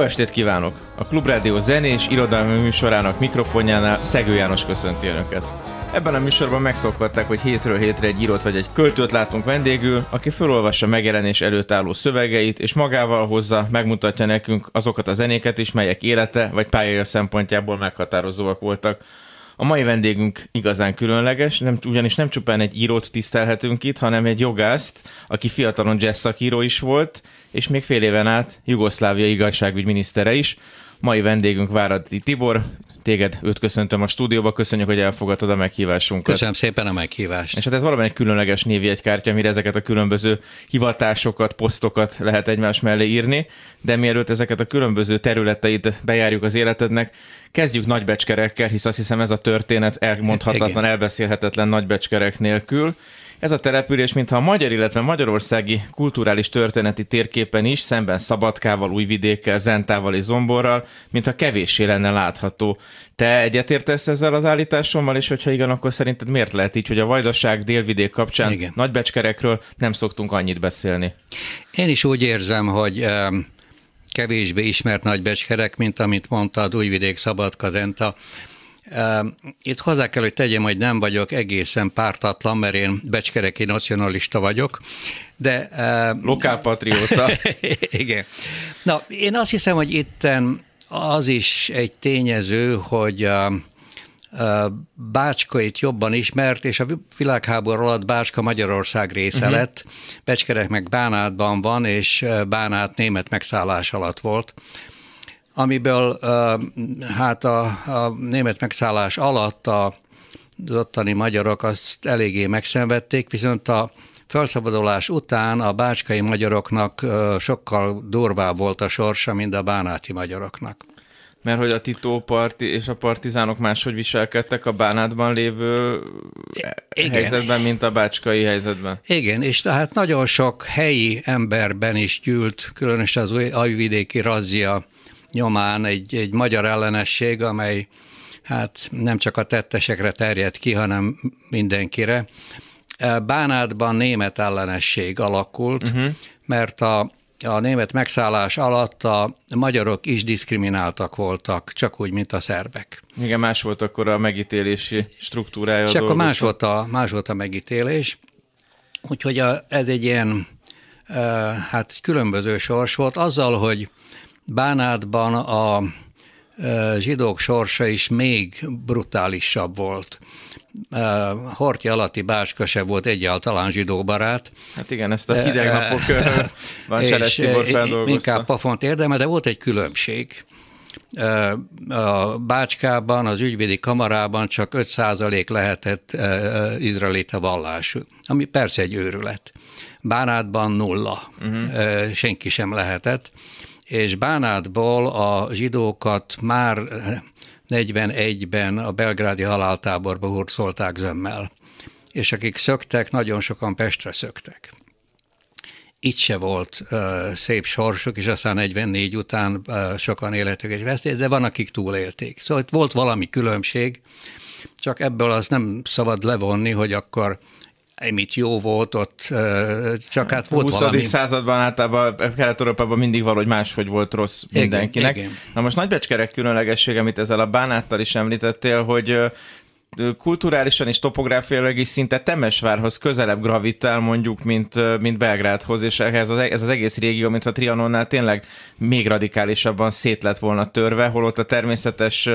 Jó estét kívánok! A Klubrádió zenés irodalmi műsorának mikrofonjánál Szegő János köszönti Önöket. Ebben a műsorban megszokhatták, hogy hétről hétre egy írót vagy egy költőt látunk vendégül, aki felolvassa megjelenés előtt álló szövegeit, és magával hozza, megmutatja nekünk azokat a zenéket is, melyek élete vagy pályája szempontjából meghatározóak voltak. A mai vendégünk igazán különleges, nem, ugyanis nem csupán egy írót tisztelhetünk itt, hanem egy jogászt, aki fiatalon jazz szakíró is volt, és még fél éven át Jugoszlávia igazságügyminisztere is. Mai vendégünk Váradi Tibor, téged őt köszöntöm a stúdióba, köszönjük, hogy elfogadtad a meghívásunkat. Köszönöm szépen a meghívást. És hát ez valami egy különleges névjegykártya, amire ezeket a különböző hivatásokat, posztokat lehet egymás mellé írni, de mielőtt ezeket a különböző területeit bejárjuk az életednek, kezdjük nagybecskerekkel, hisz azt hiszem ez a történet elmondhatatlan, elbeszélhetetlen nagybecskerek nélkül. Ez a település, mintha a magyar, illetve magyarországi kulturális történeti térképen is, szemben Szabadkával, Újvidékkel, Zentával és Zomborral, mintha kevéssé lenne látható. Te egyetértesz ezzel az állításommal, és hogyha igen, akkor szerinted miért lehet így, hogy a Vajdaság délvidék kapcsán igen. nagybecskerekről nem szoktunk annyit beszélni? Én is úgy érzem, hogy kevésbé ismert nagybecskerek, mint amit mondtad, Újvidék, Szabadka, Zenta, itt hozzá kell, hogy tegyem, hogy nem vagyok egészen pártatlan, mert én becskereki nacionalista vagyok, de... Lokálpatrióta. igen. Na, én azt hiszem, hogy itten az is egy tényező, hogy Bácska itt jobban ismert, és a világháború alatt Bácska Magyarország része uh-huh. lett. Becskerek meg Bánátban van, és Bánát német megszállás alatt volt amiből hát a, a német megszállás alatt a, az ottani magyarok azt eléggé megszenvedték, viszont a felszabadulás után a bácskai magyaroknak sokkal durvább volt a sorsa, mint a bánáti magyaroknak. Mert hogy a Tito parti és a partizánok máshogy viselkedtek a bánátban lévő Igen. helyzetben, mint a bácskai helyzetben. Igen, és tehát nagyon sok helyi emberben is gyűlt, különösen az ajvidéki razzia nyomán egy, egy magyar ellenesség, amely hát nem csak a tettesekre terjed ki, hanem mindenkire. Bánátban német ellenesség alakult, uh-huh. mert a a német megszállás alatt a magyarok is diszkrimináltak voltak, csak úgy, mint a szerbek. Igen, más volt akkor a megítélési struktúrája. És akkor más volt, a, más volt a megítélés. Úgyhogy a, ez egy ilyen, hát különböző sors volt, azzal, hogy Bánátban a zsidók sorsa is még brutálisabb volt. Horti alatti bácska se volt egyáltalán zsidóbarát. Hát igen, ezt a hideg napok Cseres Tibor feldolgozta. Inkább pafont érdemel, de volt egy különbség. A Bácskában, az ügyvédi kamarában csak 5% lehetett izraelita vallású, ami persze egy őrület. Bánátban nulla, uh-huh. senki sem lehetett, és Bánátból a zsidókat már 41-ben a belgrádi haláltáborba hurcolták zömmel, és akik szöktek, nagyon sokan Pestre szöktek. Itt se volt uh, szép sorsuk, és aztán 44 után uh, sokan életük és veszély, de van, akik túlélték. Szóval itt volt valami különbség, csak ebből az nem szabad levonni, hogy akkor amit jó volt ott, csak hát volt a 20. valami. században általában Kelet-Európában mindig valahogy máshogy volt rossz mindenkinek. Igen, igen. Na most Nagybecskerek különlegessége, amit ezzel a bánáttal is említettél, hogy kulturálisan és topográfiailag is szinte Temesvárhoz közelebb gravitál mondjuk, mint, mint Belgrádhoz, és ez az, ez az egész régió, mint a Trianonnál tényleg még radikálisabban szét lett volna törve, holott a természetes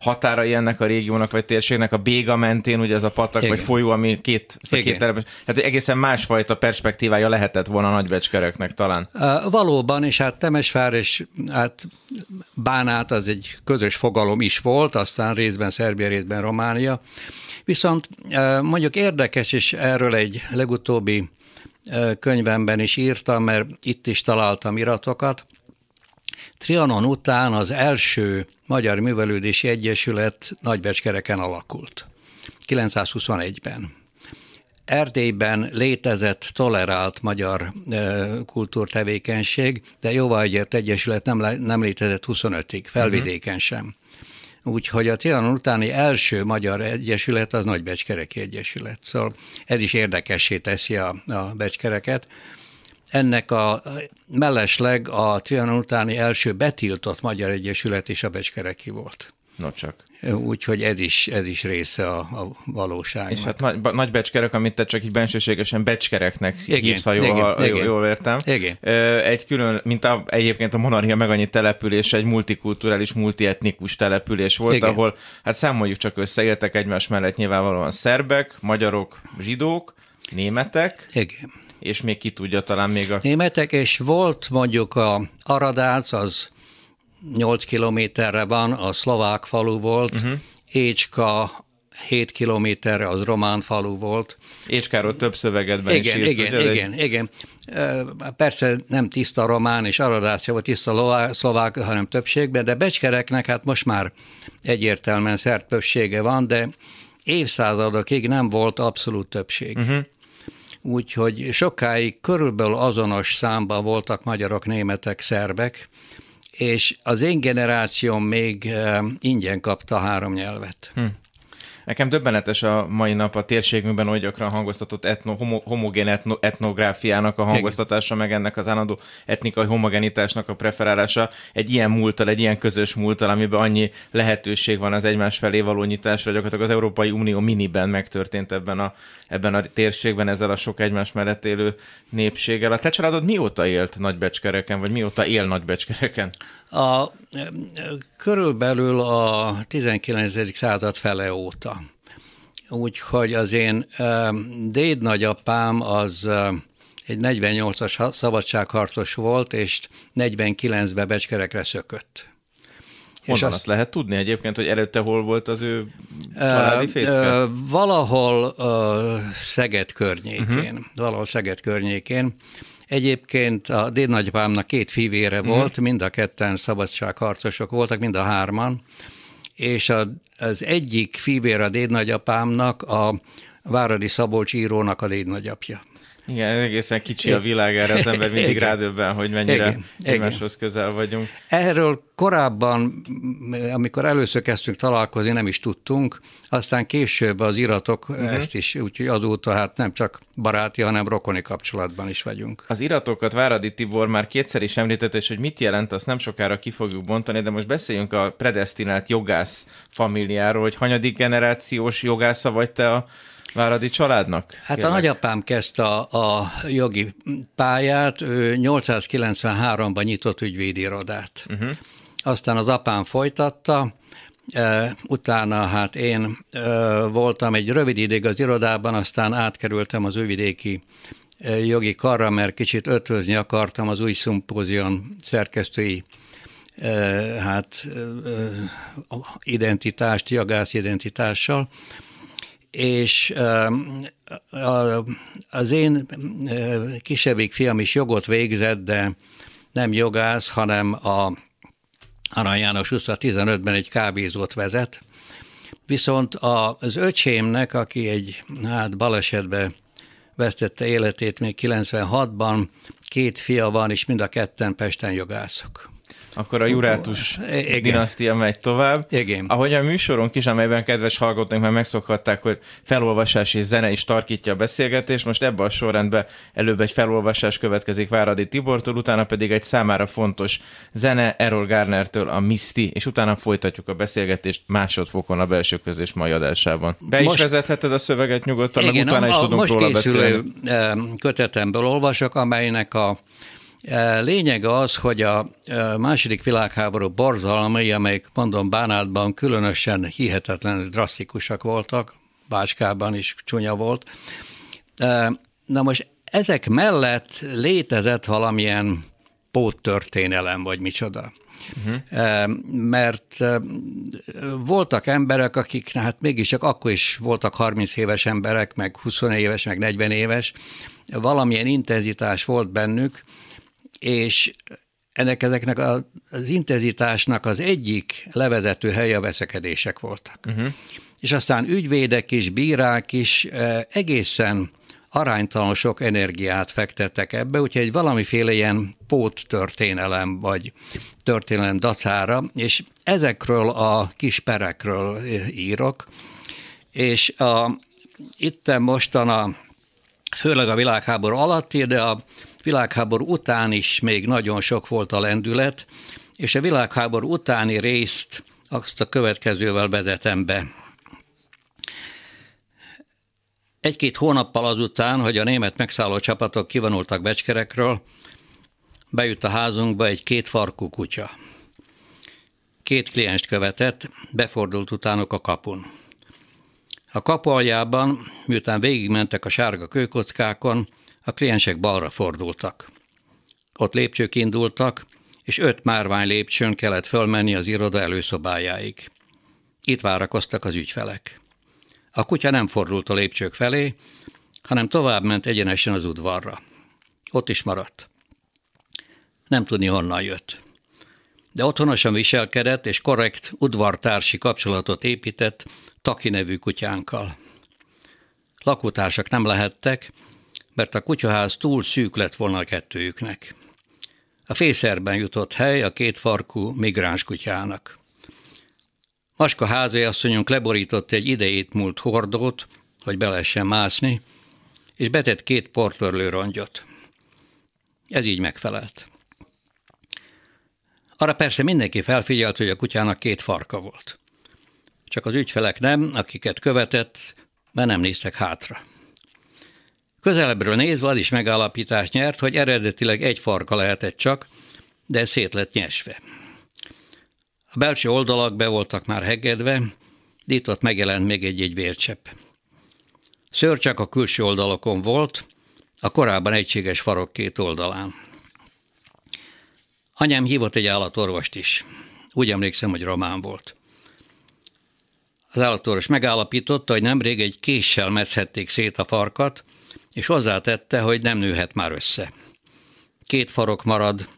határai ennek a régiónak vagy térségnek a Béga mentén, ugye ez a patak Igen. vagy folyó, ami két, két telepes, tehát egészen másfajta perspektívája lehetett volna a nagybecskereknek talán. Valóban, és hát Temesvár és hát Bánát az egy közös fogalom is volt, aztán részben Szerbia, részben Románia, Viszont mondjuk érdekes, és erről egy legutóbbi könyvemben is írtam, mert itt is találtam iratokat. Trianon után az első Magyar Művelődési Egyesület Nagybecskereken alakult, 921-ben. Erdélyben létezett tolerált magyar kultúrtevékenység, de jóvágyért egyesület nem, nem létezett 25-ig, felvidéken sem. Úgyhogy a Trianon utáni első magyar egyesület az Nagy Becskereki Egyesület. Szóval ez is érdekessé teszi a, a becskereket. Ennek a mellesleg a Trianon utáni első betiltott magyar egyesület is a becskereki volt. No csak. Úgyhogy ez is, ez is része a, a valóságnak. És hát nagy, nagy becskerek, amit te csak így bensőségesen becskereknek igen, hívsz, ha jól, igen, ha, igen. jól értem. Igen. Egy külön, mint a, egyébként a monarchia meg annyi település, egy multikulturális, multietnikus település volt, igen. ahol hát számoljuk csak összeéltek egymás mellett nyilvánvalóan szerbek, magyarok, zsidók, németek. Igen. És még ki tudja talán még a... Németek, és volt mondjuk a Aradác, az 8 kilométerre van, a szlovák falu volt, uh-huh. Écska 7 kilométerre az román falu volt. Écskáról több szövegedben igen, is írsz, Igen, ugye? igen, igen. Persze nem tiszta román és aradász volt tiszta szlovák, hanem többségben, de becskereknek hát most már egyértelműen szert többsége van, de évszázadokig nem volt abszolút többség. Uh-huh. Úgyhogy sokáig körülbelül azonos számban voltak magyarok, németek, szerbek, és az én generációm még eh, ingyen kapta három nyelvet. Hm. Nekem döbbenetes a mai nap a térségünkben oly gyakran hangoztatott etno, homo, homogén etno, etnográfiának a hangoztatása, meg ennek az állandó etnikai homogenitásnak a preferálása egy ilyen múltal, egy ilyen közös múltal, amiben annyi lehetőség van az egymás felé való nyitásra, gyakorlatilag az Európai Unió miniben megtörtént ebben a, ebben a térségben ezzel a sok egymás mellett élő népséggel. A te családod mióta élt Nagybecskereken, vagy mióta él Nagybecskereken? A, körülbelül a 19. század fele óta. Úgyhogy az én déd nagyapám az egy 48-as szabadságharcos volt, és 49-ben becskerekre szökött. Honnan és azt, azt lehet tudni egyébként, hogy előtte hol volt az ő családi fészke? Valahol uh, Szeged környékén, uh-huh. valahol Szeged környékén. Egyébként a dédnagyapámnak két fivére uh-huh. volt, mind a ketten szabadságharcosok voltak, mind a hárman, és a, az egyik fivér a dédnagyapámnak a Váradi Szabolcs írónak a dédnagyapja. Igen, egészen kicsi a világ erre, az ember mindig Igen. rádöbben, hogy mennyire Igen. egymáshoz közel vagyunk. Erről korábban, amikor először kezdtünk találkozni, nem is tudtunk, aztán később az iratok uh-huh. ezt is, úgyhogy azóta hát nem csak baráti, hanem rokoni kapcsolatban is vagyunk. Az iratokat Váradi Tibor már kétszer is említett, és hogy mit jelent, azt nem sokára ki fogjuk bontani, de most beszéljünk a predestinált jogász familiáról, hogy hanyadik generációs jogásza vagy te a Váradi családnak? Hát kérlek. a nagyapám kezdte a, a jogi pályát, ő 893-ban nyitott ügyvédirodát. Uh-huh. Aztán az apám folytatta, utána hát én voltam egy rövid ideig az irodában, aztán átkerültem az ővidéki jogi karra, mert kicsit ötvözni akartam az új szimpózion szerkesztői hát identitást, jogász identitással, és az én kisebbik fiam is jogot végzett, de nem jogász, hanem a Arany János utca 15-ben egy kávézót vezet, viszont az öcsémnek, aki egy hát balesetbe vesztette életét még 96-ban, két fia van, és mind a ketten Pesten jogászok akkor a Jurátus Igen. dinasztia megy tovább. Igen. Ahogy a műsorunk is, amelyben kedves hallgatóink már megszokhatták, hogy felolvasás és zene is tarkítja a beszélgetést, most ebben a sorrendben előbb egy felolvasás következik Váradi Tibortól, utána pedig egy számára fontos zene Errol Garnertől a Misty, és utána folytatjuk a beszélgetést másodfokon a belső közés mai adásában. Be most, is vezetheted a szöveget nyugodtan, Igen, meg utána a, is tudunk most róla beszélni. Kötetemből olvasok, amelynek a E, lényeg az, hogy a e, második világháború borzalmai, amelyek mondom Bánátban különösen hihetetlenül drasztikusak voltak, Bácskában is csúnya volt. E, na most ezek mellett létezett valamilyen póttörténelem, vagy micsoda. Uh-huh. Mert voltak emberek, akik hát mégis csak akkor is voltak 30 éves emberek, meg 20 éves, meg 40 éves, valamilyen intenzitás volt bennük, és ennek ezeknek az intenzitásnak az egyik levezető helye a veszekedések voltak. Uh-huh. És aztán ügyvédek is, bírák is egészen aránytalan sok energiát fektettek ebbe, úgyhogy egy valamiféle ilyen pót történelem, vagy történelem dacára, és ezekről a kis perekről írok, és a, itt mostan a, főleg a világháború alatti, de a világháború után is még nagyon sok volt a lendület, és a világháború utáni részt azt a következővel vezetem be. Egy-két hónappal azután, hogy a német megszálló csapatok kivonultak Becskerekről, bejött a házunkba egy két farkú kutya. Két klienst követett, befordult utánok a kapun. A kapu aljában, miután végigmentek a sárga kőkockákon, a kliensek balra fordultak. Ott lépcsők indultak, és öt márvány lépcsőn kellett fölmenni az iroda előszobájáig. Itt várakoztak az ügyfelek. A kutya nem fordult a lépcsők felé, hanem tovább ment egyenesen az udvarra. Ott is maradt. Nem tudni, honnan jött. De otthonosan viselkedett, és korrekt udvartársi kapcsolatot épített Taki nevű kutyánkkal. Lakótársak nem lehettek, mert a kutyaház túl szűk lett volna a kettőjüknek. A fészerben jutott hely a két farkú migráns kutyának. Maska háziasszonyunk leborított egy idejét múlt hordót, hogy be lehessen mászni, és betett két portörlő rongyot. Ez így megfelelt. Arra persze mindenki felfigyelt, hogy a kutyának két farka volt. Csak az ügyfelek nem, akiket követett, mert nem néztek hátra. Közelebbről nézve az is megállapítást nyert, hogy eredetileg egy farka lehetett csak, de szét lett nyesve. A belső oldalak be voltak már hegedve, de itt ott megjelent még egy-egy vércsepp. Szőr csak a külső oldalakon volt, a korábban egységes farok két oldalán. Anyám hívott egy állatorvost is. Úgy emlékszem, hogy román volt. Az állatorvos megállapította, hogy nemrég egy késsel meszhették szét a farkat, és hozzátette, hogy nem nőhet már össze. Két farok marad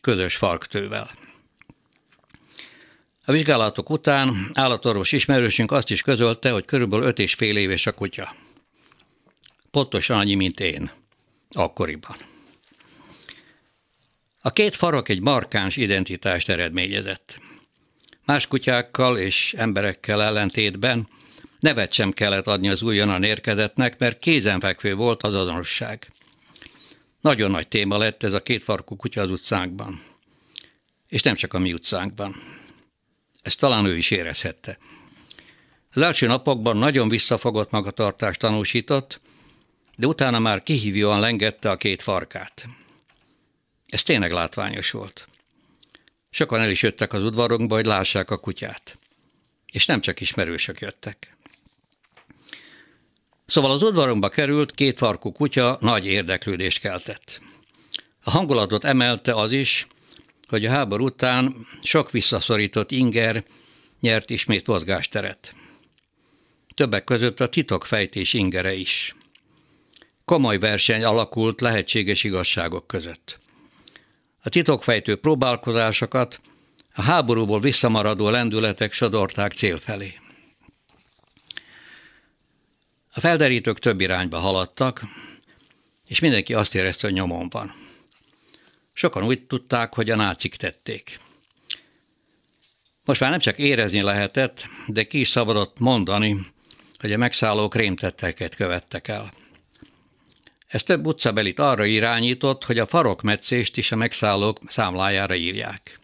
közös farktővel. A vizsgálatok után állatorvos ismerősünk azt is közölte, hogy körülbelül öt és fél éves a kutya. Pontosan annyi, mint én. akkoriban. A két farok egy markáns identitást eredményezett. Más kutyákkal és emberekkel ellentétben nevet sem kellett adni az újonnan érkezetnek, mert kézenfekvő volt az azonosság. Nagyon nagy téma lett ez a kétfarkú kutya az utcánkban. És nem csak a mi utcánkban. Ezt talán ő is érezhette. Az első napokban nagyon visszafogott magatartást tanúsított, de utána már kihívóan lengette a két farkát. Ez tényleg látványos volt. Sokan el is jöttek az udvarunkba, hogy lássák a kutyát. És nem csak ismerősök jöttek. Szóval az udvarunkba került két farkú kutya nagy érdeklődést keltett. A hangulatot emelte az is, hogy a háború után sok visszaszorított inger nyert ismét mozgásteret. Többek között a titokfejtés ingere is. Komoly verseny alakult lehetséges igazságok között. A titokfejtő próbálkozásokat a háborúból visszamaradó lendületek sodorták cél felé. A felderítők több irányba haladtak, és mindenki azt érezte, hogy nyomon van. Sokan úgy tudták, hogy a nácik tették. Most már nem csak érezni lehetett, de ki is szabadott mondani, hogy a megszállók rémtetteket követtek el. Ez több utcabelit arra irányított, hogy a farokmetszést is a megszállók számlájára írják.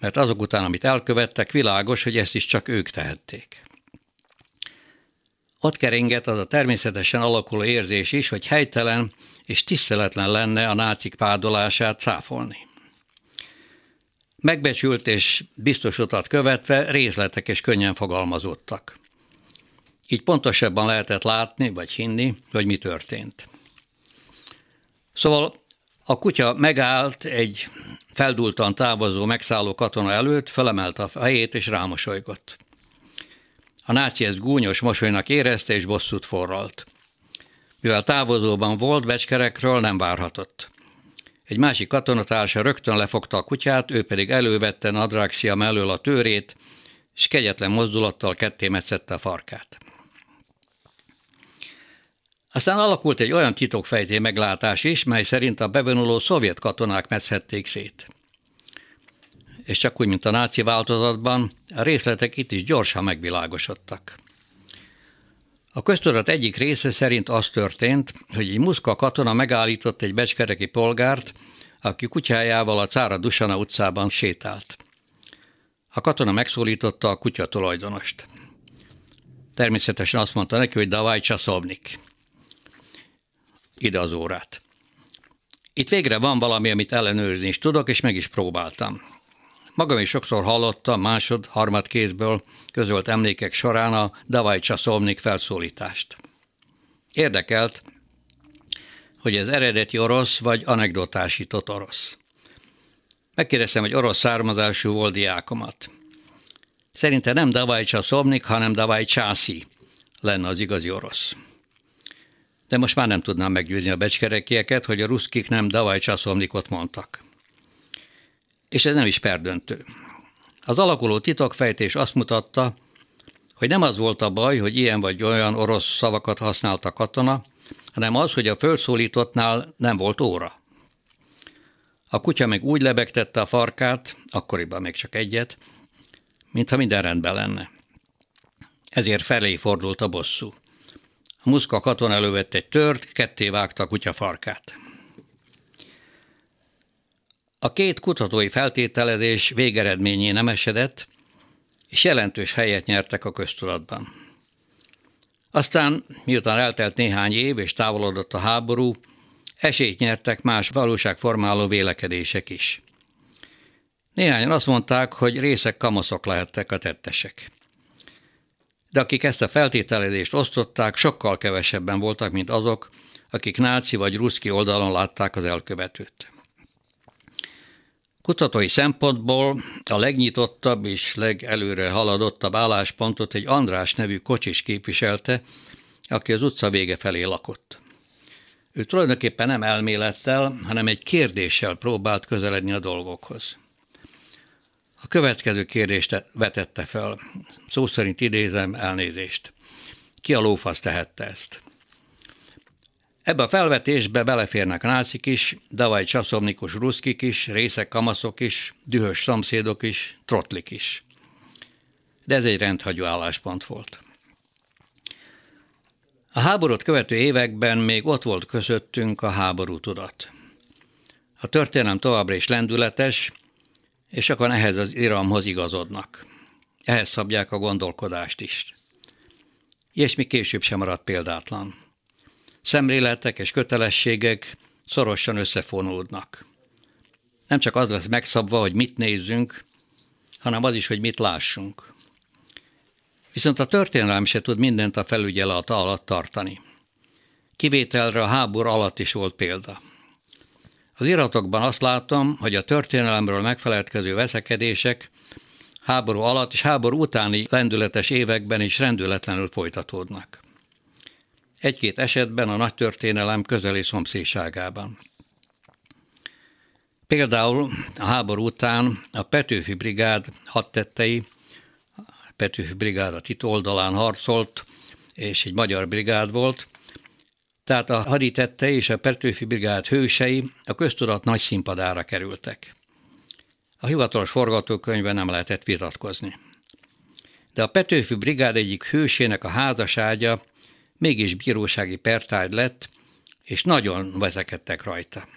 Mert azok után, amit elkövettek, világos, hogy ezt is csak ők tehették. Ott keringett az a természetesen alakuló érzés is, hogy helytelen és tiszteletlen lenne a nácik pádolását száfolni. Megbecsült és biztos utat követve részletek és könnyen fogalmazódtak. Így pontosabban lehetett látni vagy hinni, hogy mi történt. Szóval a kutya megállt egy feldultan távozó megszálló katona előtt, felemelte a fejét és rámosolygott. A náci ezt gúnyos mosolynak érezte és bosszút forralt. Mivel távozóban volt, becskerekről nem várhatott. Egy másik katonatársa rögtön lefogta a kutyát, ő pedig elővette nadrágszia mellől a tőrét, és kegyetlen mozdulattal ketté metszette a farkát. Aztán alakult egy olyan titokfejté meglátás is, mely szerint a bevonuló szovjet katonák metszhették szét. És csak úgy, mint a náci változatban, a részletek itt is gyorsan megvilágosodtak. A köztudat egyik része szerint az történt, hogy egy muszka katona megállított egy becskereki polgárt, aki kutyájával a Cára Dusana utcában sétált. A katona megszólította a kutya tulajdonost. Természetesen azt mondta neki, hogy davaj csaszolnik ide az órát. Itt végre van valami, amit ellenőrizni is tudok, és meg is próbáltam. Magam is sokszor hallottam másod, harmad kézből közölt emlékek során a Davaj Csaszolnik felszólítást. Érdekelt, hogy ez eredeti orosz vagy anekdotásított orosz. Megkérdeztem, hogy orosz származású volt diákomat. Szerinte nem Davaj Csaszolnik, hanem Davaj Császi lenne az igazi orosz de most már nem tudnám meggyőzni a becskerekieket, hogy a ruszkik nem davaj csaszomnikot mondtak. És ez nem is perdöntő. Az alakuló titokfejtés azt mutatta, hogy nem az volt a baj, hogy ilyen vagy olyan orosz szavakat használt a katona, hanem az, hogy a fölszólítottnál nem volt óra. A kutya meg úgy lebegtette a farkát, akkoriban még csak egyet, mintha minden rendben lenne. Ezért felé fordult a bosszú. A muszka katona elővett egy tört, ketté vágta a kutya farkát. A két kutatói feltételezés végeredményé nem esedett, és jelentős helyet nyertek a köztudatban. Aztán, miután eltelt néhány év és távolodott a háború, esélyt nyertek más valóságformáló vélekedések is. Néhányan azt mondták, hogy részek kamaszok lehettek a tettesek de akik ezt a feltételezést osztották, sokkal kevesebben voltak, mint azok, akik náci vagy ruszki oldalon látták az elkövetőt. Kutatói szempontból a legnyitottabb és legelőre haladottabb álláspontot egy András nevű kocsis képviselte, aki az utca vége felé lakott. Ő tulajdonképpen nem elmélettel, hanem egy kérdéssel próbált közeledni a dolgokhoz. A következő kérdést vetette fel. Szó szerint idézem elnézést. Ki a lófasz tehette ezt? Ebbe a felvetésbe beleférnek nászik is, davaj csaszomnikus ruszkik is, részek kamaszok is, dühös szomszédok is, trotlik is. De ez egy rendhagyó álláspont volt. A háborút követő években még ott volt közöttünk a háború tudat. A történelem továbbra is lendületes, és akkor ehhez az iramhoz igazodnak. Ehhez szabják a gondolkodást is. mi később sem maradt példátlan. Szemléletek és kötelességek szorosan összefonódnak. Nem csak az lesz megszabva, hogy mit nézzünk, hanem az is, hogy mit lássunk. Viszont a történelem se tud mindent a felügyelet alatt tartani. Kivételre a háború alatt is volt példa. Az iratokban azt látom, hogy a történelemről megfelelkező veszekedések háború alatt és háború utáni lendületes években is rendületlenül folytatódnak. Egy-két esetben a nagy történelem közeli szomszédságában. Például a háború után a Petőfi brigád hadtettei, Petőfi brigád a Tito oldalán harcolt, és egy magyar brigád volt, tehát a haditette és a Petőfi brigád hősei a köztudat nagy színpadára kerültek. A hivatalos forgatókönyve nem lehetett vitatkozni. De a Petőfi brigád egyik hősének a házaságya mégis bírósági pertágy lett, és nagyon vezekedtek rajta.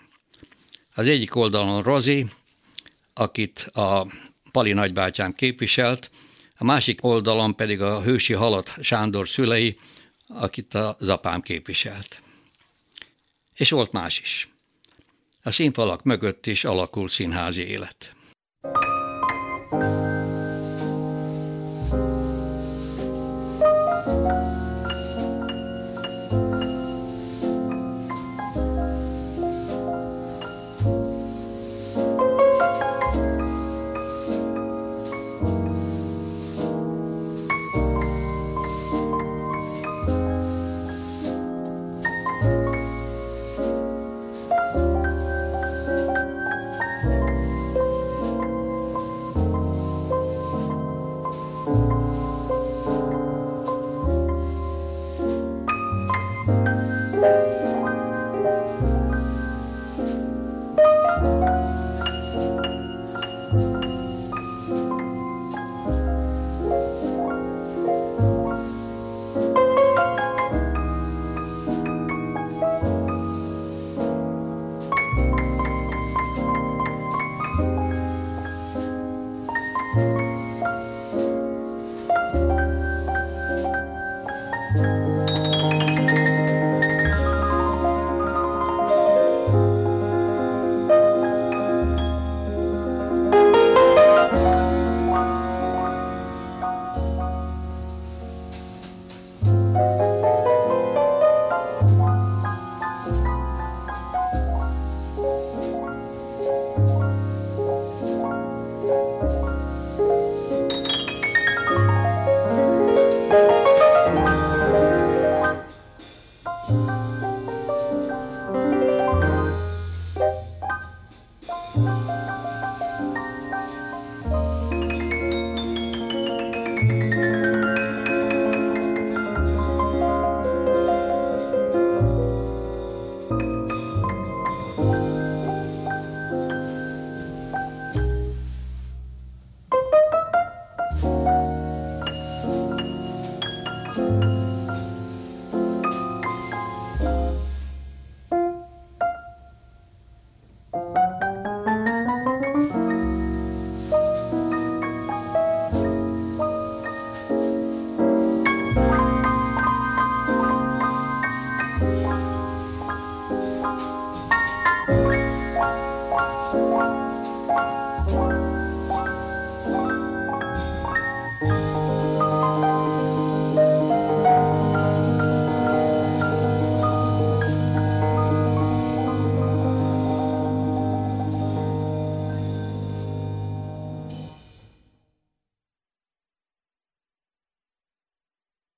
Az egyik oldalon Rozi, akit a Pali nagybátyám képviselt, a másik oldalon pedig a hősi halott Sándor szülei, akit a zapám képviselt. És volt más is. A színfalak mögött is alakul színházi élet.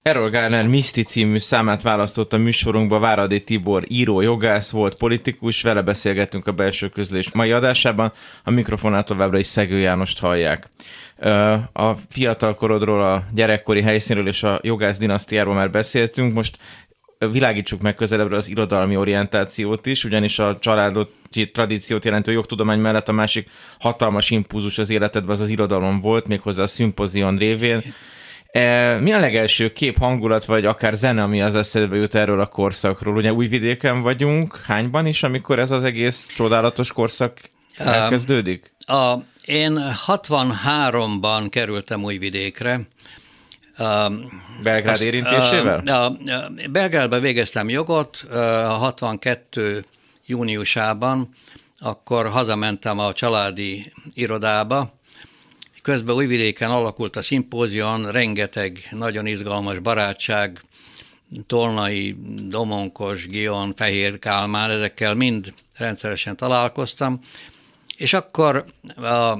Errol Garner Misty című számát választott a műsorunkba Váradi Tibor író, jogász volt, politikus, vele beszélgettünk a belső közlés mai adásában, a mikrofonát továbbra is Szegő Jánost hallják. A fiatal korodról, a gyerekkori helyszínről és a jogász dinasztiáról már beszéltünk, most világítsuk meg közelebbre az irodalmi orientációt is, ugyanis a családot tradíciót jelentő jogtudomány mellett a másik hatalmas impulzus az életedben az az irodalom volt, méghozzá a szimpozion révén. E, mi a legelső kép, hangulat, vagy akár zene, ami az eszedbe jut erről a korszakról? Ugye újvidéken vagyunk, hányban is, amikor ez az egész csodálatos korszak elkezdődik? A, én 63-ban kerültem Újvidékre, Belgrád érintésével? A, Belgrádban végeztem jogot, a 62 júniusában, akkor hazamentem a családi irodába, közben Újvidéken alakult a szimpózion, rengeteg nagyon izgalmas barátság, Tolnai, Domonkos, Gion, Fehér Kálmán, ezekkel mind rendszeresen találkoztam, és akkor a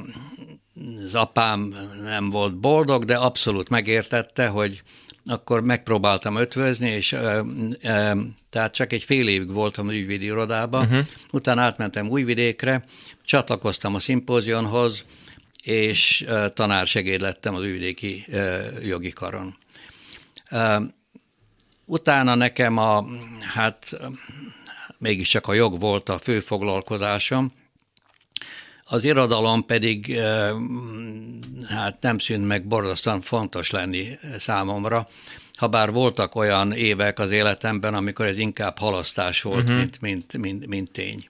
az apám nem volt boldog, de abszolút megértette, hogy akkor megpróbáltam ötvözni, és e, e, tehát csak egy fél évig voltam ügyvédi irodában, uh-huh. utána átmentem Újvidékre, csatlakoztam a szimpózionhoz, és tanársegéd lettem az ügyvédéki jogi karon. Utána nekem a, hát mégiscsak a jog volt a fő foglalkozásom, az irodalom pedig hát nem szűnt meg borzasztóan fontos lenni számomra, ha bár voltak olyan évek az életemben, amikor ez inkább halasztás volt, uh-huh. mint, mint, mint, mint tény.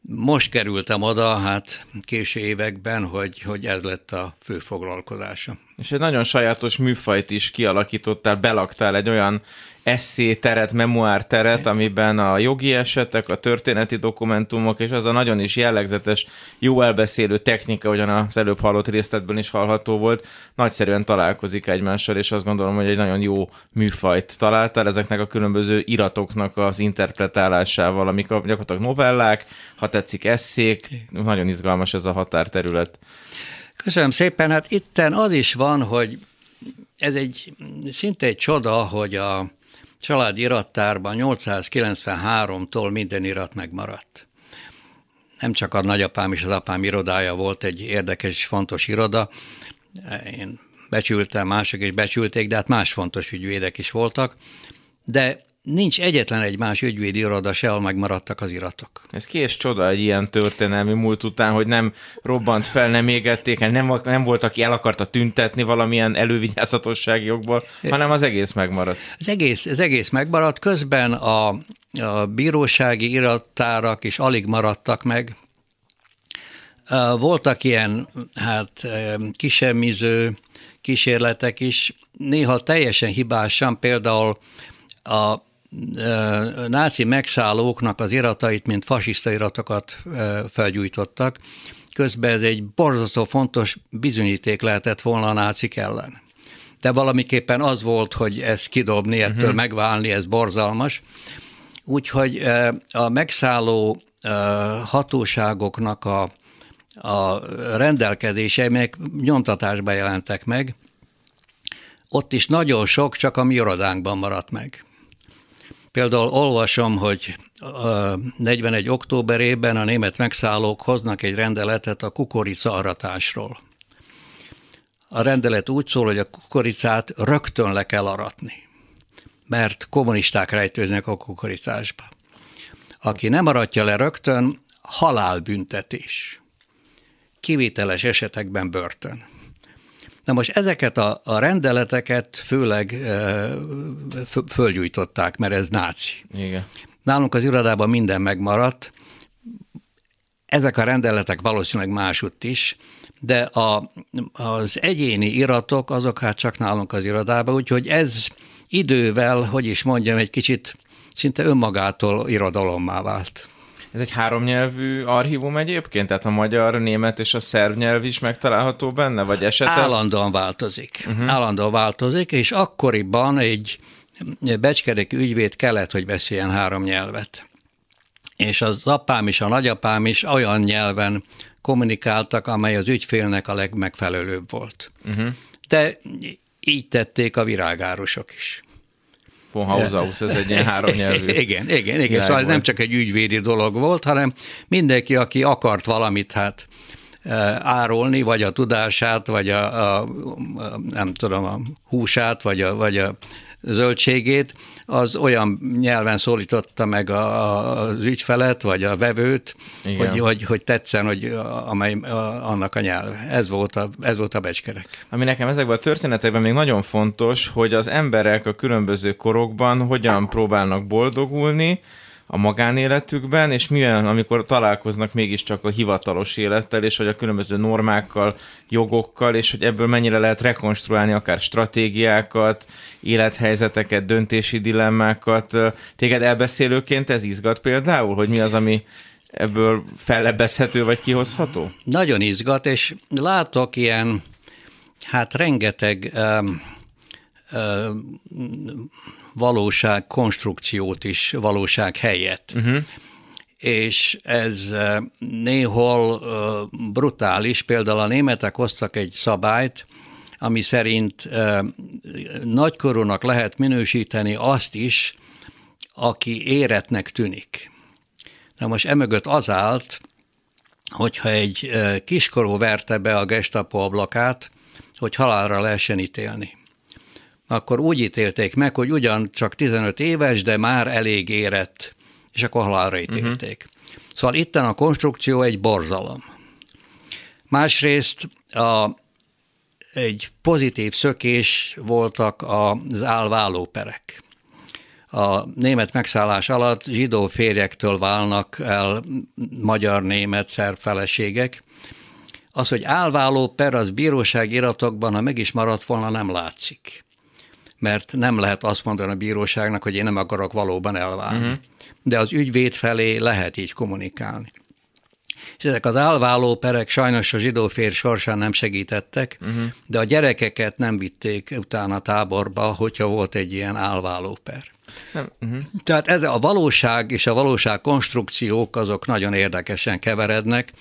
Most kerültem oda, hát késő években, hogy, hogy ez lett a fő foglalkozása. És egy nagyon sajátos műfajt is kialakítottál, belaktál egy olyan eszé teret, memoár teret, amiben a jogi esetek, a történeti dokumentumok, és az a nagyon is jellegzetes, jó elbeszélő technika, ahogyan az előbb hallott részletben is hallható volt, nagyszerűen találkozik egymással, és azt gondolom, hogy egy nagyon jó műfajt találtál ezeknek a különböző iratoknak az interpretálásával, amik gyakorlatilag novellák, ha tetszik eszék, nagyon izgalmas ez a határterület. Köszönöm szépen. Hát itten az is van, hogy ez egy szinte egy csoda, hogy a család irattárban 893-tól minden irat megmaradt. Nem csak a nagyapám és az apám irodája volt egy érdekes és fontos iroda, én becsültem, mások is becsülték, de hát más fontos ügyvédek is voltak, de nincs egyetlen egy más ügyvédi iroda se, ahol megmaradtak az iratok. Ez kés csoda egy ilyen történelmi múlt után, hogy nem robbant fel, nem égették el, nem, nem volt, aki el akarta tüntetni valamilyen elővigyázatossági jogból, hanem az egész megmaradt. Az egész, az egész megmaradt, közben a, a bírósági irattárak is alig maradtak meg. Voltak ilyen hát kisemmiző kísérletek is, néha teljesen hibásan, például a náci megszállóknak az iratait, mint fasiszta iratokat felgyújtottak. Közben ez egy borzasztó fontos bizonyíték lehetett volna a nácik ellen. De valamiképpen az volt, hogy ezt kidobni, ettől uh-huh. megválni, ez borzalmas. Úgyhogy a megszálló hatóságoknak a, a rendelkezései, melyek nyomtatásba jelentek meg, ott is nagyon sok csak a mi irodánkban maradt meg. Például olvasom, hogy 41. októberében a német megszállók hoznak egy rendeletet a kukorica aratásról. A rendelet úgy szól, hogy a kukoricát rögtön le kell aratni, mert kommunisták rejtőznek a kukoricásba. Aki nem aratja le rögtön, halálbüntetés. Kivételes esetekben börtön. Na most ezeket a, a rendeleteket főleg e, fölgyújtották, mert ez náci. Igen. Nálunk az irodában minden megmaradt, ezek a rendeletek valószínűleg másutt is, de a, az egyéni iratok azok hát csak nálunk az irodában, úgyhogy ez idővel, hogy is mondjam, egy kicsit szinte önmagától irodalommá vált. Ez egy háromnyelvű archívum egyébként? Tehát a magyar, a német és a szerb nyelv is megtalálható benne? Vagy esetleg? Állandóan változik. Uh-huh. Állandóan változik, és akkoriban egy becskedeki ügyvéd kellett, hogy beszéljen három nyelvet. És az apám és a nagyapám is olyan nyelven kommunikáltak, amely az ügyfélnek a legmegfelelőbb volt. Uh-huh. De így tették a virágárosok is von Hausaus, ez egy ilyen háromnyelvű. Igen, igen, igen. Szóval ez nem csak egy ügyvédi dolog volt, hanem mindenki, aki akart valamit, hát e, árulni, vagy a tudását, vagy a, a, a nem tudom, a húsát, vagy a, vagy a zöldségét, az olyan nyelven szólította meg a, az ügyfelet, vagy a vevőt, hogy, hogy, hogy tetszen, hogy amely a, annak a nyelv. Ez volt a, ez volt a becskerek. Ami nekem ezekben a történetekben még nagyon fontos, hogy az emberek a különböző korokban hogyan próbálnak boldogulni, a magánéletükben, és milyen, amikor találkoznak mégiscsak a hivatalos élettel, és hogy a különböző normákkal, jogokkal, és hogy ebből mennyire lehet rekonstruálni akár stratégiákat, élethelyzeteket, döntési dilemmákat. Téged elbeszélőként ez izgat például, hogy mi az, ami ebből fellebezhető vagy kihozható? Nagyon izgat, és látok ilyen, hát rengeteg um, um, valóság konstrukciót is valóság helyett. Uh-huh. És ez néhol brutális, például a németek hoztak egy szabályt, ami szerint nagykorúnak lehet minősíteni azt is, aki éretnek tűnik. Na most emögött az állt, hogyha egy kiskorú verte be a gestapo ablakát, hogy halálra lehessen ítélni akkor úgy ítélték meg, hogy ugyan csak 15 éves, de már elég érett, és akkor halálra mhm. ítélték. Uh-huh. Szóval itten a konstrukció egy borzalom. Másrészt a, egy pozitív szökés voltak az állválóperek. A német megszállás alatt zsidó férjektől válnak el magyar-német szerb feleségek. Az, hogy állváló per, az bíróság iratokban, ha meg is maradt volna, nem látszik mert nem lehet azt mondani a bíróságnak, hogy én nem akarok valóban elválni. Uh-huh. De az ügyvéd felé lehet így kommunikálni. És ezek az állváló perek sajnos a zsidó fér sorsán nem segítettek, uh-huh. de a gyerekeket nem vitték utána táborba, hogyha volt egy ilyen állváló per. Uh-huh. Tehát ez a valóság és a valóság konstrukciók azok nagyon érdekesen keverednek,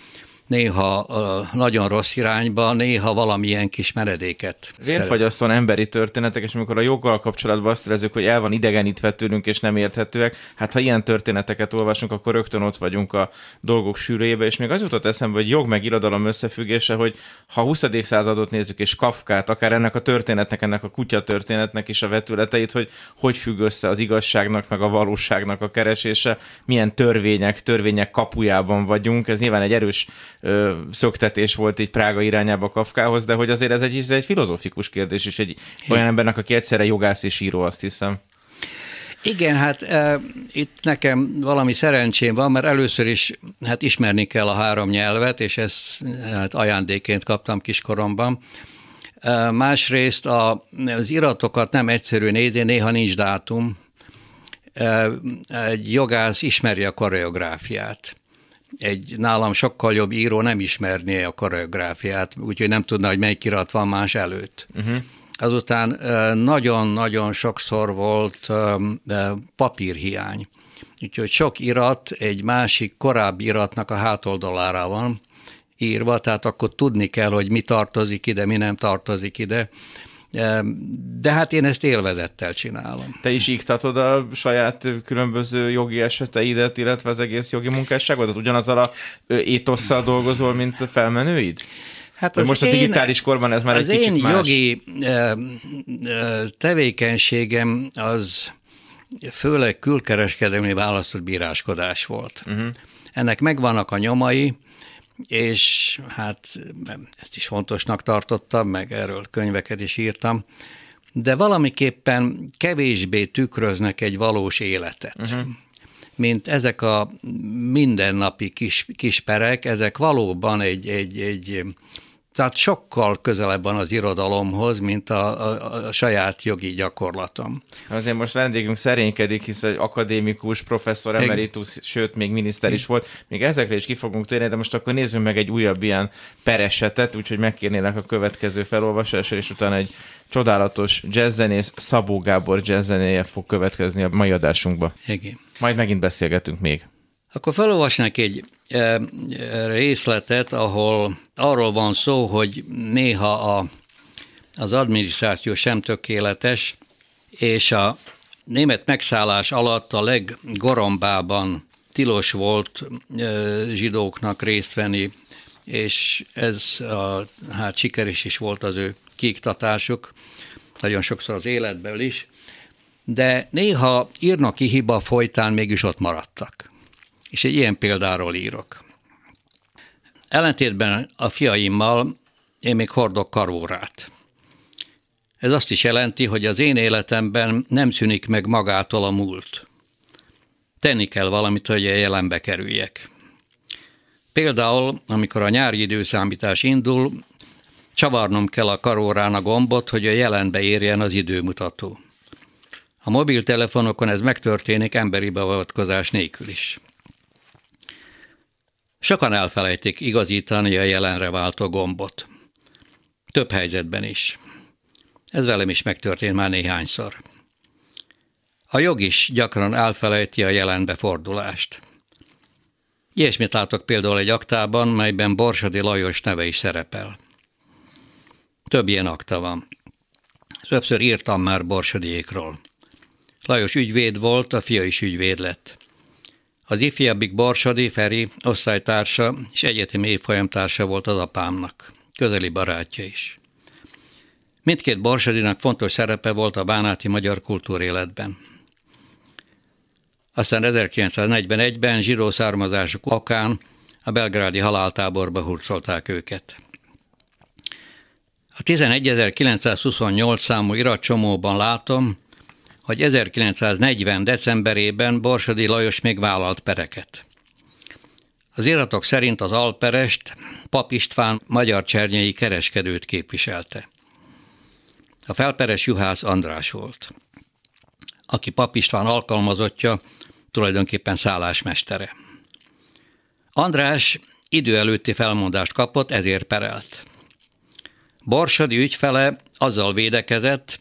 néha nagyon rossz irányba, néha valamilyen kis meredéket. Vérfagyasztóan emberi történetek, és amikor a joggal kapcsolatban azt érezzük, hogy el van idegenítve tőlünk, és nem érthetőek, hát ha ilyen történeteket olvasunk, akkor rögtön ott vagyunk a dolgok sűrűjébe, és még az jutott eszembe, hogy jog meg irodalom összefüggése, hogy ha 20. századot nézzük, és Kafkát, akár ennek a történetnek, ennek a kutya történetnek is a vetületeit, hogy hogy függ össze az igazságnak, meg a valóságnak a keresése, milyen törvények, törvények kapujában vagyunk, ez nyilván egy erős ö, szöktetés volt így Prága irányába Kafkához, de hogy azért ez egy, ez egy filozófikus kérdés, és egy olyan embernek, aki egyszerre jogász és író, azt hiszem. Igen, hát e, itt nekem valami szerencsém van, mert először is hát ismerni kell a három nyelvet, és ezt hát ajándéként kaptam kiskoromban. E, másrészt a, az iratokat nem egyszerű nézni, néha nincs dátum. E, egy jogász ismeri a koreográfiát egy nálam sokkal jobb író nem ismerné a koreográfiát, úgyhogy nem tudna, hogy melyik irat van más előtt. Uh-huh. Azután nagyon-nagyon sokszor volt papírhiány. Úgyhogy sok irat egy másik korábbi iratnak a hátoldalára van írva, tehát akkor tudni kell, hogy mi tartozik ide, mi nem tartozik ide. De hát én ezt élvezettel csinálom. Te is iktatod a saját különböző jogi eseteidet, illetve az egész jogi munkásságodat? Ugyanazzal a étosszal dolgozol, mint a felmenőid? Hát az most a digitális én, korban ez már egy kicsit én más. jogi tevékenységem az főleg külkereskedelmi választott bíráskodás volt. Uh-huh. Ennek megvannak a nyomai, és hát ezt is fontosnak tartottam, meg erről könyveket is írtam, de valamiképpen kevésbé tükröznek egy valós életet. Uh-huh. Mint ezek a mindennapi kis, kisperek, ezek valóban egy, egy, egy tehát sokkal közelebb van az irodalomhoz, mint a, a, a saját jogi gyakorlatom. Azért most vendégünk szerénykedik, hisz egy akadémikus, professzor emeritus, Eg... sőt, még miniszter is volt. Még ezekre is ki fogunk térni, de most akkor nézzünk meg egy újabb ilyen peresetet, úgyhogy megkérnélek a következő felolvasásra, és utána egy csodálatos jazzzenész, Szabó Gábor jazzzenéje fog következni a mai adásunkba. Igen. Majd megint beszélgetünk még. Akkor felolvasnak egy e, részletet, ahol arról van szó, hogy néha a, az adminisztráció sem tökéletes, és a német megszállás alatt a leggorombában tilos volt e, zsidóknak részt venni, és ez a, hát sikeres is volt az ő kiiktatásuk, nagyon sokszor az életből is, de néha írnoki hiba folytán mégis ott maradtak. És egy ilyen példáról írok. Ellentétben a fiaimmal én még hordok karórát. Ez azt is jelenti, hogy az én életemben nem szűnik meg magától a múlt. Tenni kell valamit, hogy a jelenbe kerüljek. Például, amikor a nyári időszámítás indul, csavarnom kell a karórán a gombot, hogy a jelenbe érjen az időmutató. A mobiltelefonokon ez megtörténik emberi beavatkozás nélkül is. Sokan elfelejtik igazítani a jelenre váltó gombot. Több helyzetben is. Ez velem is megtörtént már néhányszor. A jog is gyakran elfelejti a jelenbe fordulást. Ilyesmit látok például egy aktában, melyben Borsodi Lajos neve is szerepel. Több ilyen akta van. Többször írtam már Borsodiékról. Lajos ügyvéd volt, a fia is ügyvéd lett. Az ifjabbik Borsodi, Feri, osztálytársa és egyetemi évfolyamtársa volt az apámnak. Közeli barátja is. Mindkét Borsodinak fontos szerepe volt a bánáti magyar kultúréletben. Aztán 1941-ben zsidó származásuk okán a belgrádi haláltáborba hurcolták őket. A 11.928 számú iratcsomóban látom, hogy 1940. decemberében Borsodi Lajos még vállalt pereket. Az iratok szerint az Alperest Pap István magyar csernyei kereskedőt képviselte. A felperes juhász András volt, aki Pap István alkalmazottja, tulajdonképpen szállásmestere. András idő előtti felmondást kapott, ezért perelt. Borsodi ügyfele azzal védekezett,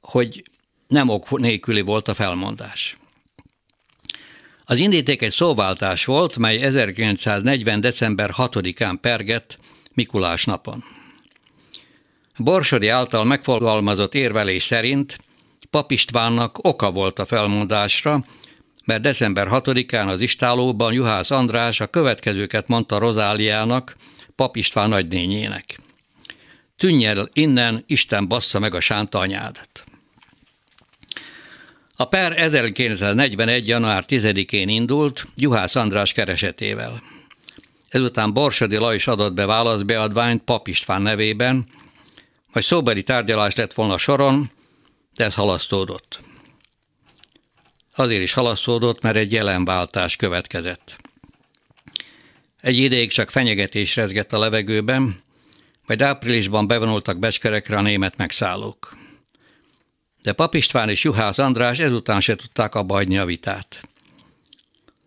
hogy nem ok nélküli volt a felmondás. Az indíték egy szóváltás volt, mely 1940. december 6-án pergett Mikulás napon. Borsodi által megfogalmazott érvelés szerint Pap Istvánnak oka volt a felmondásra, mert december 6-án az istálóban Juhász András a következőket mondta Rozáliának, Pap István nagynényének. Tűnj el innen, Isten bassza meg a sánta anyádat. A per 1941. január 10-én indult Juhász András keresetével. Ezután Borsodi Lajos adott be válaszbeadványt Pap István nevében, majd szóbeli tárgyalás lett volna soron, de ez halasztódott. Azért is halasztódott, mert egy jelenváltás következett. Egy ideig csak fenyegetés rezgett a levegőben, majd áprilisban bevonultak becskerekre a német megszállók. De Pap István és Juhász András ezután se tudták abba hagyni a vitát.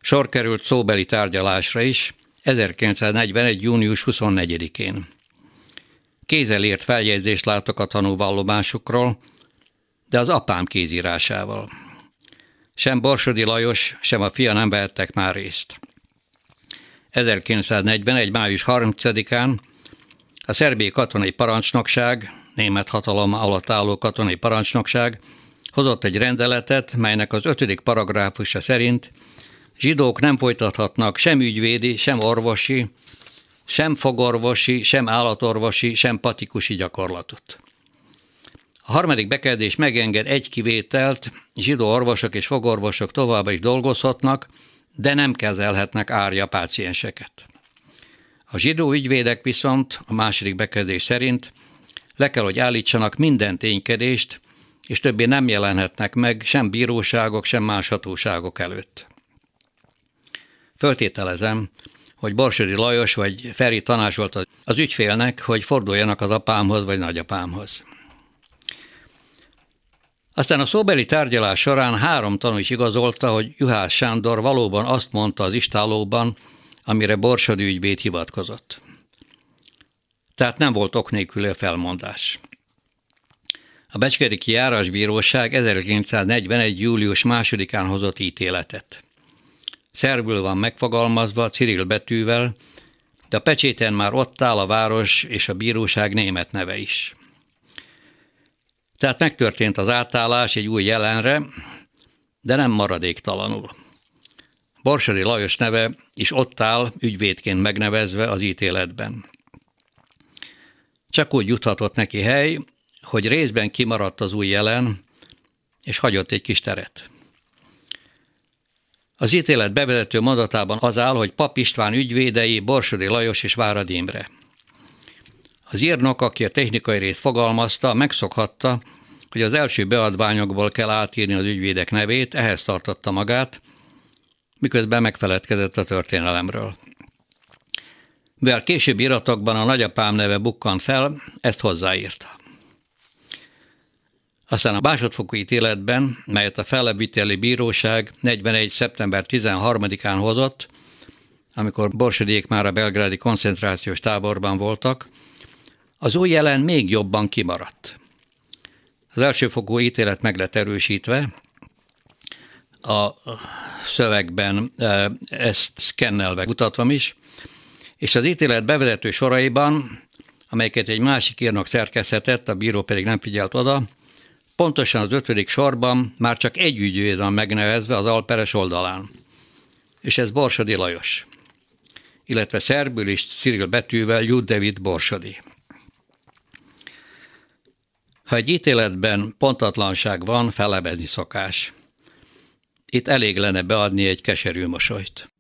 Sor került szóbeli tárgyalásra is, 1941. június 24-én. Kézzel ért feljegyzést látok a tanúvallomásukról, de az apám kézírásával. Sem Borsodi Lajos, sem a fia nem vehettek már részt. 1941. május 30-án a szerbé katonai parancsnokság, német hatalom alatt álló katonai parancsnokság hozott egy rendeletet, melynek az ötödik paragráfusa szerint zsidók nem folytathatnak sem ügyvédi, sem orvosi, sem fogorvosi, sem állatorvosi, sem patikusi gyakorlatot. A harmadik bekezdés megenged egy kivételt, zsidó orvosok és fogorvosok továbbra is dolgozhatnak, de nem kezelhetnek árja pácienseket. A zsidó ügyvédek viszont a második bekezdés szerint le kell, hogy állítsanak minden ténykedést, és többé nem jelenhetnek meg sem bíróságok, sem más hatóságok előtt. Föltételezem, hogy Borsodi Lajos vagy Feri tanácsolt az ügyfélnek, hogy forduljanak az apámhoz vagy nagyapámhoz. Aztán a szóbeli tárgyalás során három tanú is igazolta, hogy Juhász Sándor valóban azt mondta az istálóban, amire Borsodi ügyvéd hivatkozott. Tehát nem volt ok nélkül a felmondás. A Becskeriki Járásbíróság 1941. július másodikán hozott ítéletet. Szerbül van megfogalmazva Cyril betűvel, de a pecséten már ott áll a város és a bíróság német neve is. Tehát megtörtént az átállás egy új jelenre, de nem maradéktalanul. Borsodi Lajos neve is ott áll, ügyvédként megnevezve az ítéletben. Csak úgy juthatott neki hely, hogy részben kimaradt az új jelen, és hagyott egy kis teret. Az ítélet bevezető mondatában az áll, hogy Pap István ügyvédei Borsodi Lajos és Várad Imre. Az írnok, aki a technikai részt fogalmazta, megszokhatta, hogy az első beadványokból kell átírni az ügyvédek nevét, ehhez tartotta magát, miközben megfeledkezett a történelemről. Mivel később iratokban a nagyapám neve bukkant fel, ezt hozzáírta. Aztán a másodfokú ítéletben, melyet a fellebbviteli bíróság 41. szeptember 13-án hozott, amikor Borsodiék már a belgrádi koncentrációs táborban voltak, az új jelen még jobban kimaradt. Az elsőfokú ítélet meg lett erősítve, a szövegben e, ezt szkennelve mutatom is, és az ítélet bevezető soraiban, amelyeket egy másik írnok szerkeszthetett, a bíró pedig nem figyelt oda, pontosan az ötödik sorban már csak egy ügyvéd van megnevezve az Alperes oldalán. És ez Borsodi Lajos, illetve szerbül és Cyril betűvel Jud David Borsodi. Ha egy ítéletben pontatlanság van, felebezni szokás. Itt elég lenne beadni egy keserű mosolyt.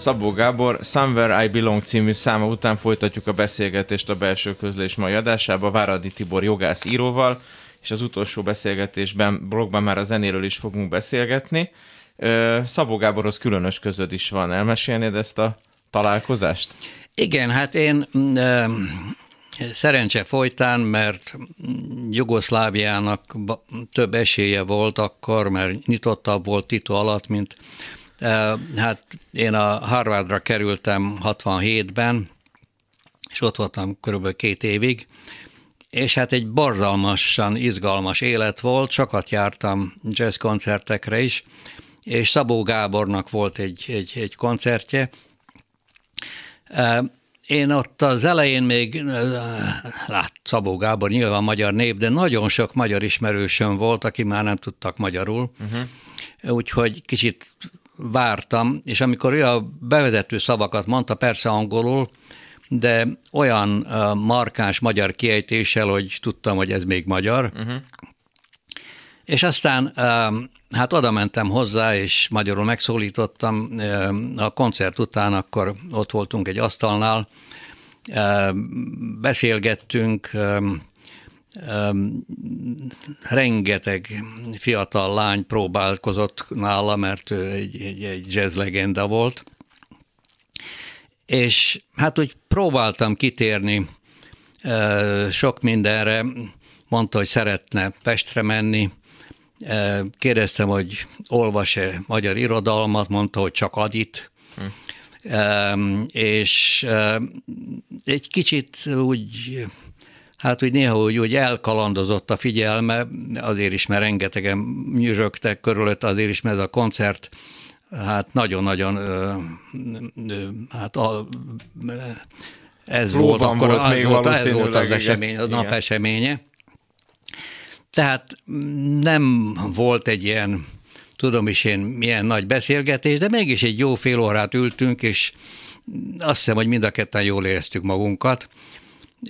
Szabó Gábor Somewhere I Belong című száma után folytatjuk a beszélgetést a belső közlés mai adásába Váradi Tibor jogász íróval, és az utolsó beszélgetésben, blogban már a zenéről is fogunk beszélgetni. Szabó Gáborhoz különös közöd is van. Elmesélnéd ezt a találkozást? Igen, hát én szerencse folytán, mert Jugoszláviának több esélye volt akkor, mert nyitottabb volt Tito alatt, mint hát én a Harvardra kerültem 67-ben, és ott voltam körülbelül két évig, és hát egy borzalmasan izgalmas élet volt, sokat jártam jazz koncertekre is, és Szabó Gábornak volt egy, egy, egy koncertje. Én ott az elején még, lát, Szabó Gábor nyilván magyar nép, de nagyon sok magyar ismerősöm volt, aki már nem tudtak magyarul, uh-huh. úgyhogy kicsit vártam, és amikor ő a bevezető szavakat mondta, persze angolul, de olyan markáns magyar kiejtéssel, hogy tudtam, hogy ez még magyar. Uh-huh. És aztán hát oda mentem hozzá, és magyarul megszólítottam. A koncert után akkor ott voltunk egy asztalnál, beszélgettünk, rengeteg fiatal lány próbálkozott nála, mert ő egy, egy, egy jazz legenda volt. És hát úgy próbáltam kitérni sok mindenre, mondta, hogy szeretne Pestre menni, kérdeztem, hogy olvas-e magyar irodalmat, mondta, hogy csak Adit, hm. és egy kicsit úgy hát úgy néha úgy, úgy elkalandozott a figyelme, azért is, mert rengetegen nyüzsögtek körülött, azért is, mert ez a koncert hát nagyon-nagyon hát a, ez Próban volt akkor, volt, az, volt, ez volt az esemény, a nap eseménye. Tehát nem volt egy ilyen, tudom is én, milyen nagy beszélgetés, de mégis egy jó fél órát ültünk, és azt hiszem, hogy mind a ketten jól éreztük magunkat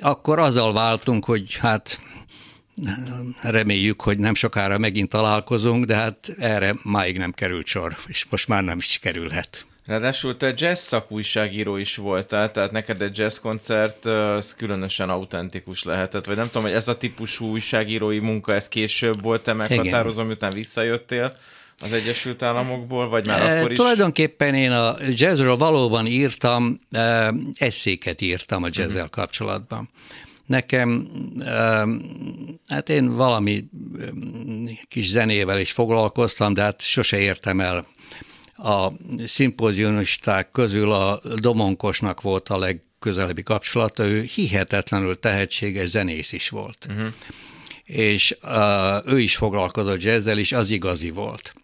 akkor azzal váltunk, hogy hát reméljük, hogy nem sokára megint találkozunk, de hát erre máig nem került sor, és most már nem is kerülhet. Ráadásul te jazz szakújságíró is voltál, tehát neked egy jazz koncert az különösen autentikus lehetett, vagy nem tudom, hogy ez a típusú újságírói munka, ez később volt, te meghatározom, miután visszajöttél, az Egyesült Államokból, vagy már e, akkor is? Tulajdonképpen én a jazzről valóban írtam, e, eszéket írtam a jazzzel uh-huh. kapcsolatban. Nekem, e, hát én valami kis zenével is foglalkoztam, de hát sose értem el. A szimpozionisták közül a Domonkosnak volt a legközelebbi kapcsolata, ő hihetetlenül tehetséges zenész is volt. Uh-huh és uh, ő is foglalkozott jazzzel, és az igazi volt.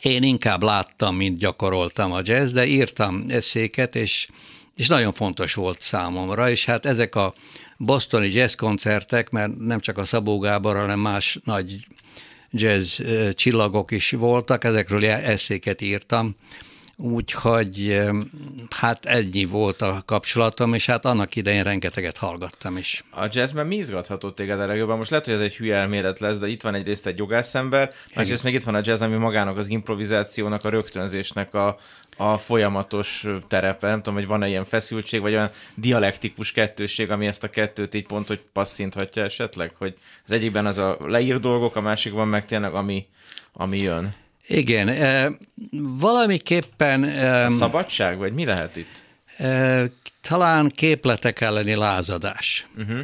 Én inkább láttam, mint gyakoroltam a jazz, de írtam eszéket, és, és nagyon fontos volt számomra, és hát ezek a bostoni jazz koncertek, mert nem csak a Szabó Gábor, hanem más nagy jazz csillagok is voltak, ezekről eszéket írtam, Úgyhogy hát ennyi volt a kapcsolatom, és hát annak idején rengeteget hallgattam is. A jazzben mi izgathatott téged a legjobban? Most lehet, hogy ez egy hülye elmélet lesz, de itt van egyrészt egy jogászember, másrészt még itt van a jazz, ami magának az improvizációnak, a rögtönzésnek a, a folyamatos terepe. Nem tudom, hogy van-e ilyen feszültség, vagy olyan dialektikus kettőség, ami ezt a kettőt így pont, hogy passzinthatja esetleg? Hogy az egyikben az a leír dolgok, a másikban meg tényleg ami, ami jön. Igen, valamiképpen... A szabadság, vagy mi lehet itt? Talán képletek elleni lázadás. Uh-huh.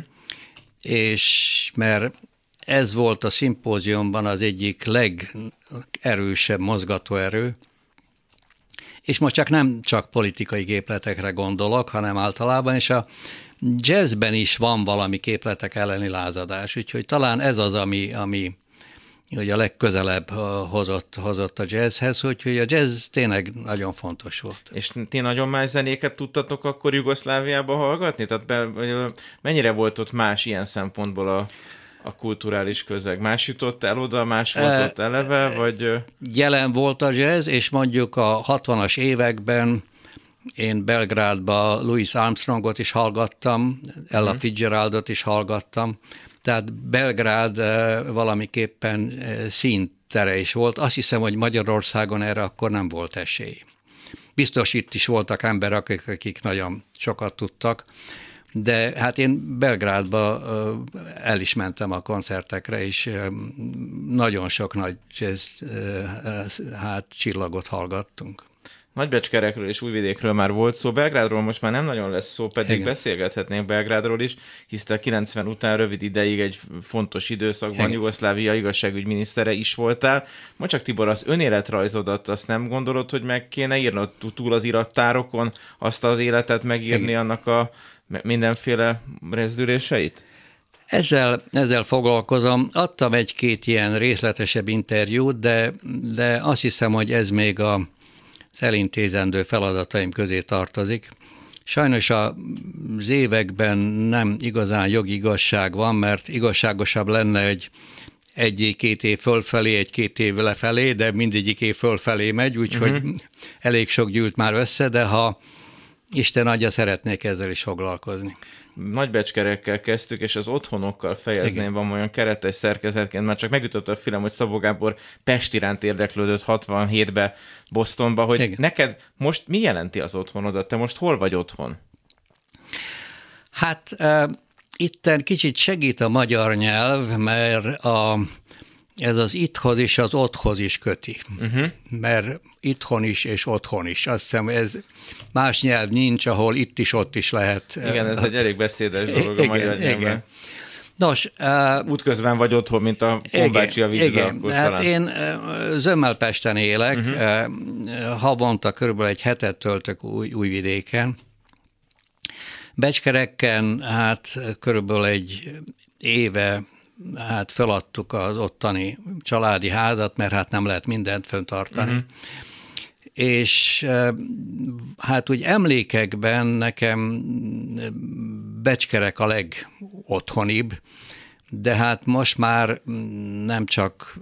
És mert ez volt a szimpóziumban az egyik legerősebb mozgatóerő, és most csak nem csak politikai képletekre gondolok, hanem általában, és a jazzben is van valami képletek elleni lázadás, úgyhogy talán ez az, ami, ami hogy a legközelebb hozott, hozott a jazzhez, úgyhogy a jazz tényleg nagyon fontos volt. És ti nagyon más zenéket tudtatok akkor Jugoszláviába hallgatni? Tehát be, mennyire volt ott más ilyen szempontból a, a kulturális közeg? Más jutott el oda, más volt ott eleve, vagy... Jelen volt a jazz, és mondjuk a 60-as években én Belgrádba Louis Armstrongot is hallgattam, Ella uh-huh. Fitzgeraldot is hallgattam, tehát Belgrád eh, valamiképpen eh, színtere is volt. Azt hiszem, hogy Magyarországon erre akkor nem volt esély. Biztos itt is voltak emberek, akik, akik nagyon sokat tudtak, de hát én Belgrádba el is mentem a koncertekre, és nagyon sok nagy jazz, hát csillagot hallgattunk. Nagybecskerekről és Újvidékről már volt szó, Belgrádról most már nem nagyon lesz szó, pedig Igen. beszélgethetnénk Belgrádról is, hisz a 90 után rövid ideig egy fontos időszakban Igen. Jugoszlávia igazságügyminisztere is voltál. Most csak Tibor, az önéletrajzodat azt nem gondolod, hogy meg kéne írnod túl az irattárokon azt az életet megírni Igen. annak a mindenféle rezdüléseit? Ezzel, ezzel foglalkozom. Adtam egy-két ilyen részletesebb interjút, de, de azt hiszem, hogy ez még a, az elintézendő feladataim közé tartozik. Sajnos az években nem igazán jogi igazság van, mert igazságosabb lenne egy egy-két év fölfelé, egy-két év lefelé, de mindegyik év fölfelé megy, úgyhogy uh-huh. elég sok gyűlt már össze, de ha Isten adja, szeretnék ezzel is foglalkozni. Nagybecskerekkel kezdtük, és az otthonokkal fejezném, van olyan keretes szerkezetként, már csak megütött a film, hogy Szabó Gábor Pest iránt érdeklődött 67-be Bostonba, hogy Igen. neked most mi jelenti az otthonodat? Te most hol vagy otthon? Hát uh, itten kicsit segít a magyar nyelv, mert a ez az itthoz és az otthoz is köti, uh-huh. mert itthon is és otthon is. Azt hiszem, ez más nyelv nincs, ahol itt is, ott is lehet. Igen, ez egy elég beszédes dolog igen, a magyar nyelvben. Nos, uh, Útközben vagy otthon, mint a Honbácsi a Igen, hát talán. én Zömmelpesten élek, uh-huh. havonta körülbelül egy hetet töltök új, újvidéken. Becskereken hát körülbelül egy éve hát feladtuk az ottani családi házat, mert hát nem lehet mindent föntartani. Uh-huh. És hát úgy emlékekben nekem becskerek a legotthonibb, de hát most már nem csak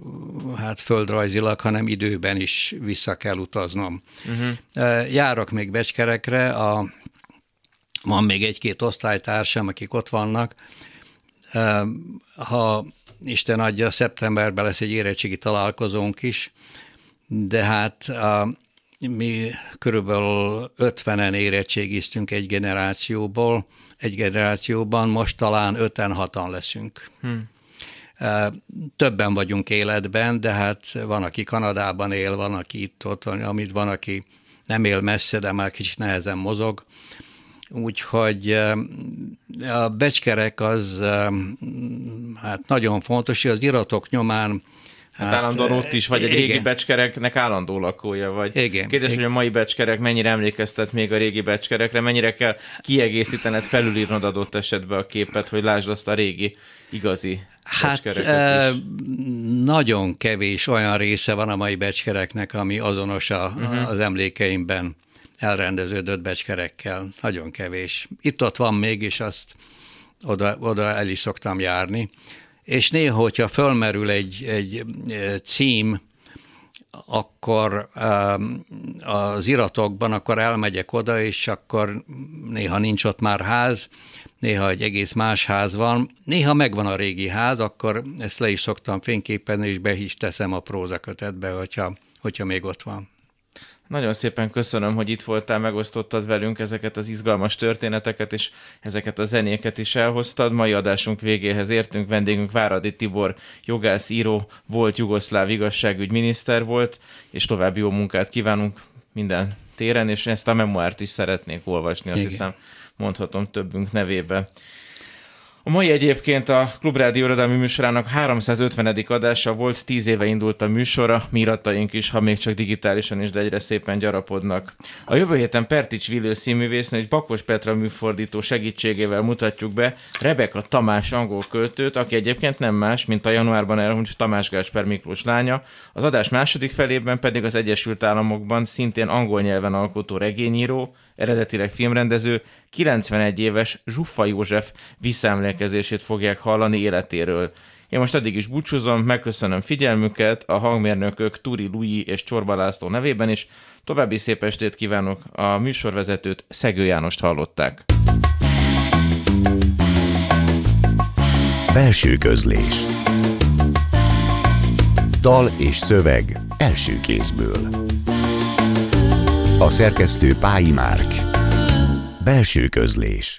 hát földrajzilag, hanem időben is vissza kell utaznom. Uh-huh. Járok még becskerekre, a, van még egy-két osztálytársam, akik ott vannak, ha Isten adja, szeptemberben lesz egy érettségi találkozónk is, de hát a, mi körülbelül 50-en érettségiztünk egy generációból, egy generációban, most talán 5-6-an leszünk. Hmm. Többen vagyunk életben, de hát van, aki Kanadában él, van, aki itt ott, amit van, aki nem él messze, de már kicsit nehezen mozog. Úgyhogy a becskerek az hát nagyon fontos, hogy az iratok nyomán Hát, hát állandóan ott is, vagy egy igen. régi becskereknek állandó lakója vagy. Igen. Kérdés, igen. hogy a mai becskerek mennyire emlékeztet még a régi becskerekre, mennyire kell kiegészítened, felülírnod adott esetben a képet, hogy lásd azt a régi, igazi Hát e, nagyon kevés olyan része van a mai becskereknek, ami azonos a, uh-huh. az emlékeimben elrendeződött becskerekkel. Nagyon kevés. Itt-ott van még, és azt oda, oda el is szoktam járni. És néha, hogyha fölmerül egy, egy cím, akkor az iratokban, akkor elmegyek oda, és akkor néha nincs ott már ház, néha egy egész más ház van, néha megvan a régi ház, akkor ezt le is szoktam fényképezni, és be is teszem a prózakötetbe, hogyha, hogyha még ott van. Nagyon szépen köszönöm, hogy itt voltál, megosztottad velünk ezeket az izgalmas történeteket, és ezeket a zenéket is elhoztad. Mai adásunk végéhez értünk, vendégünk Váradi Tibor, jogász, író, volt jugoszláv igazságügyminiszter volt, és további jó munkát kívánunk minden téren, és ezt a memoárt is szeretnék olvasni, azt Igen. hiszem mondhatom többünk nevébe. A mai egyébként a Klubrádió irodalmi műsorának 350. adása volt, 10 éve indult a műsora, mirataink is, ha még csak digitálisan is, de egyre szépen gyarapodnak. A jövő héten Pertics Villő színművésznő és Bakos Petra műfordító segítségével mutatjuk be Rebeka Tamás angol költőt, aki egyébként nem más, mint a januárban elhunyt Tamás Gásper Miklós lánya. Az adás második felében pedig az Egyesült Államokban szintén angol nyelven alkotó regényíró, eredetileg filmrendező, 91 éves Zsuffa József visszaemlékezését fogják hallani életéről. Én most eddig is búcsúzom, megköszönöm figyelmüket a hangmérnökök Turi Lui és Csorba László nevében is. További szép estét kívánok, a műsorvezetőt Szegő Jánost hallották. Belső közlés Dal és szöveg első kézből A szerkesztő Pályi Márk. Belső közlés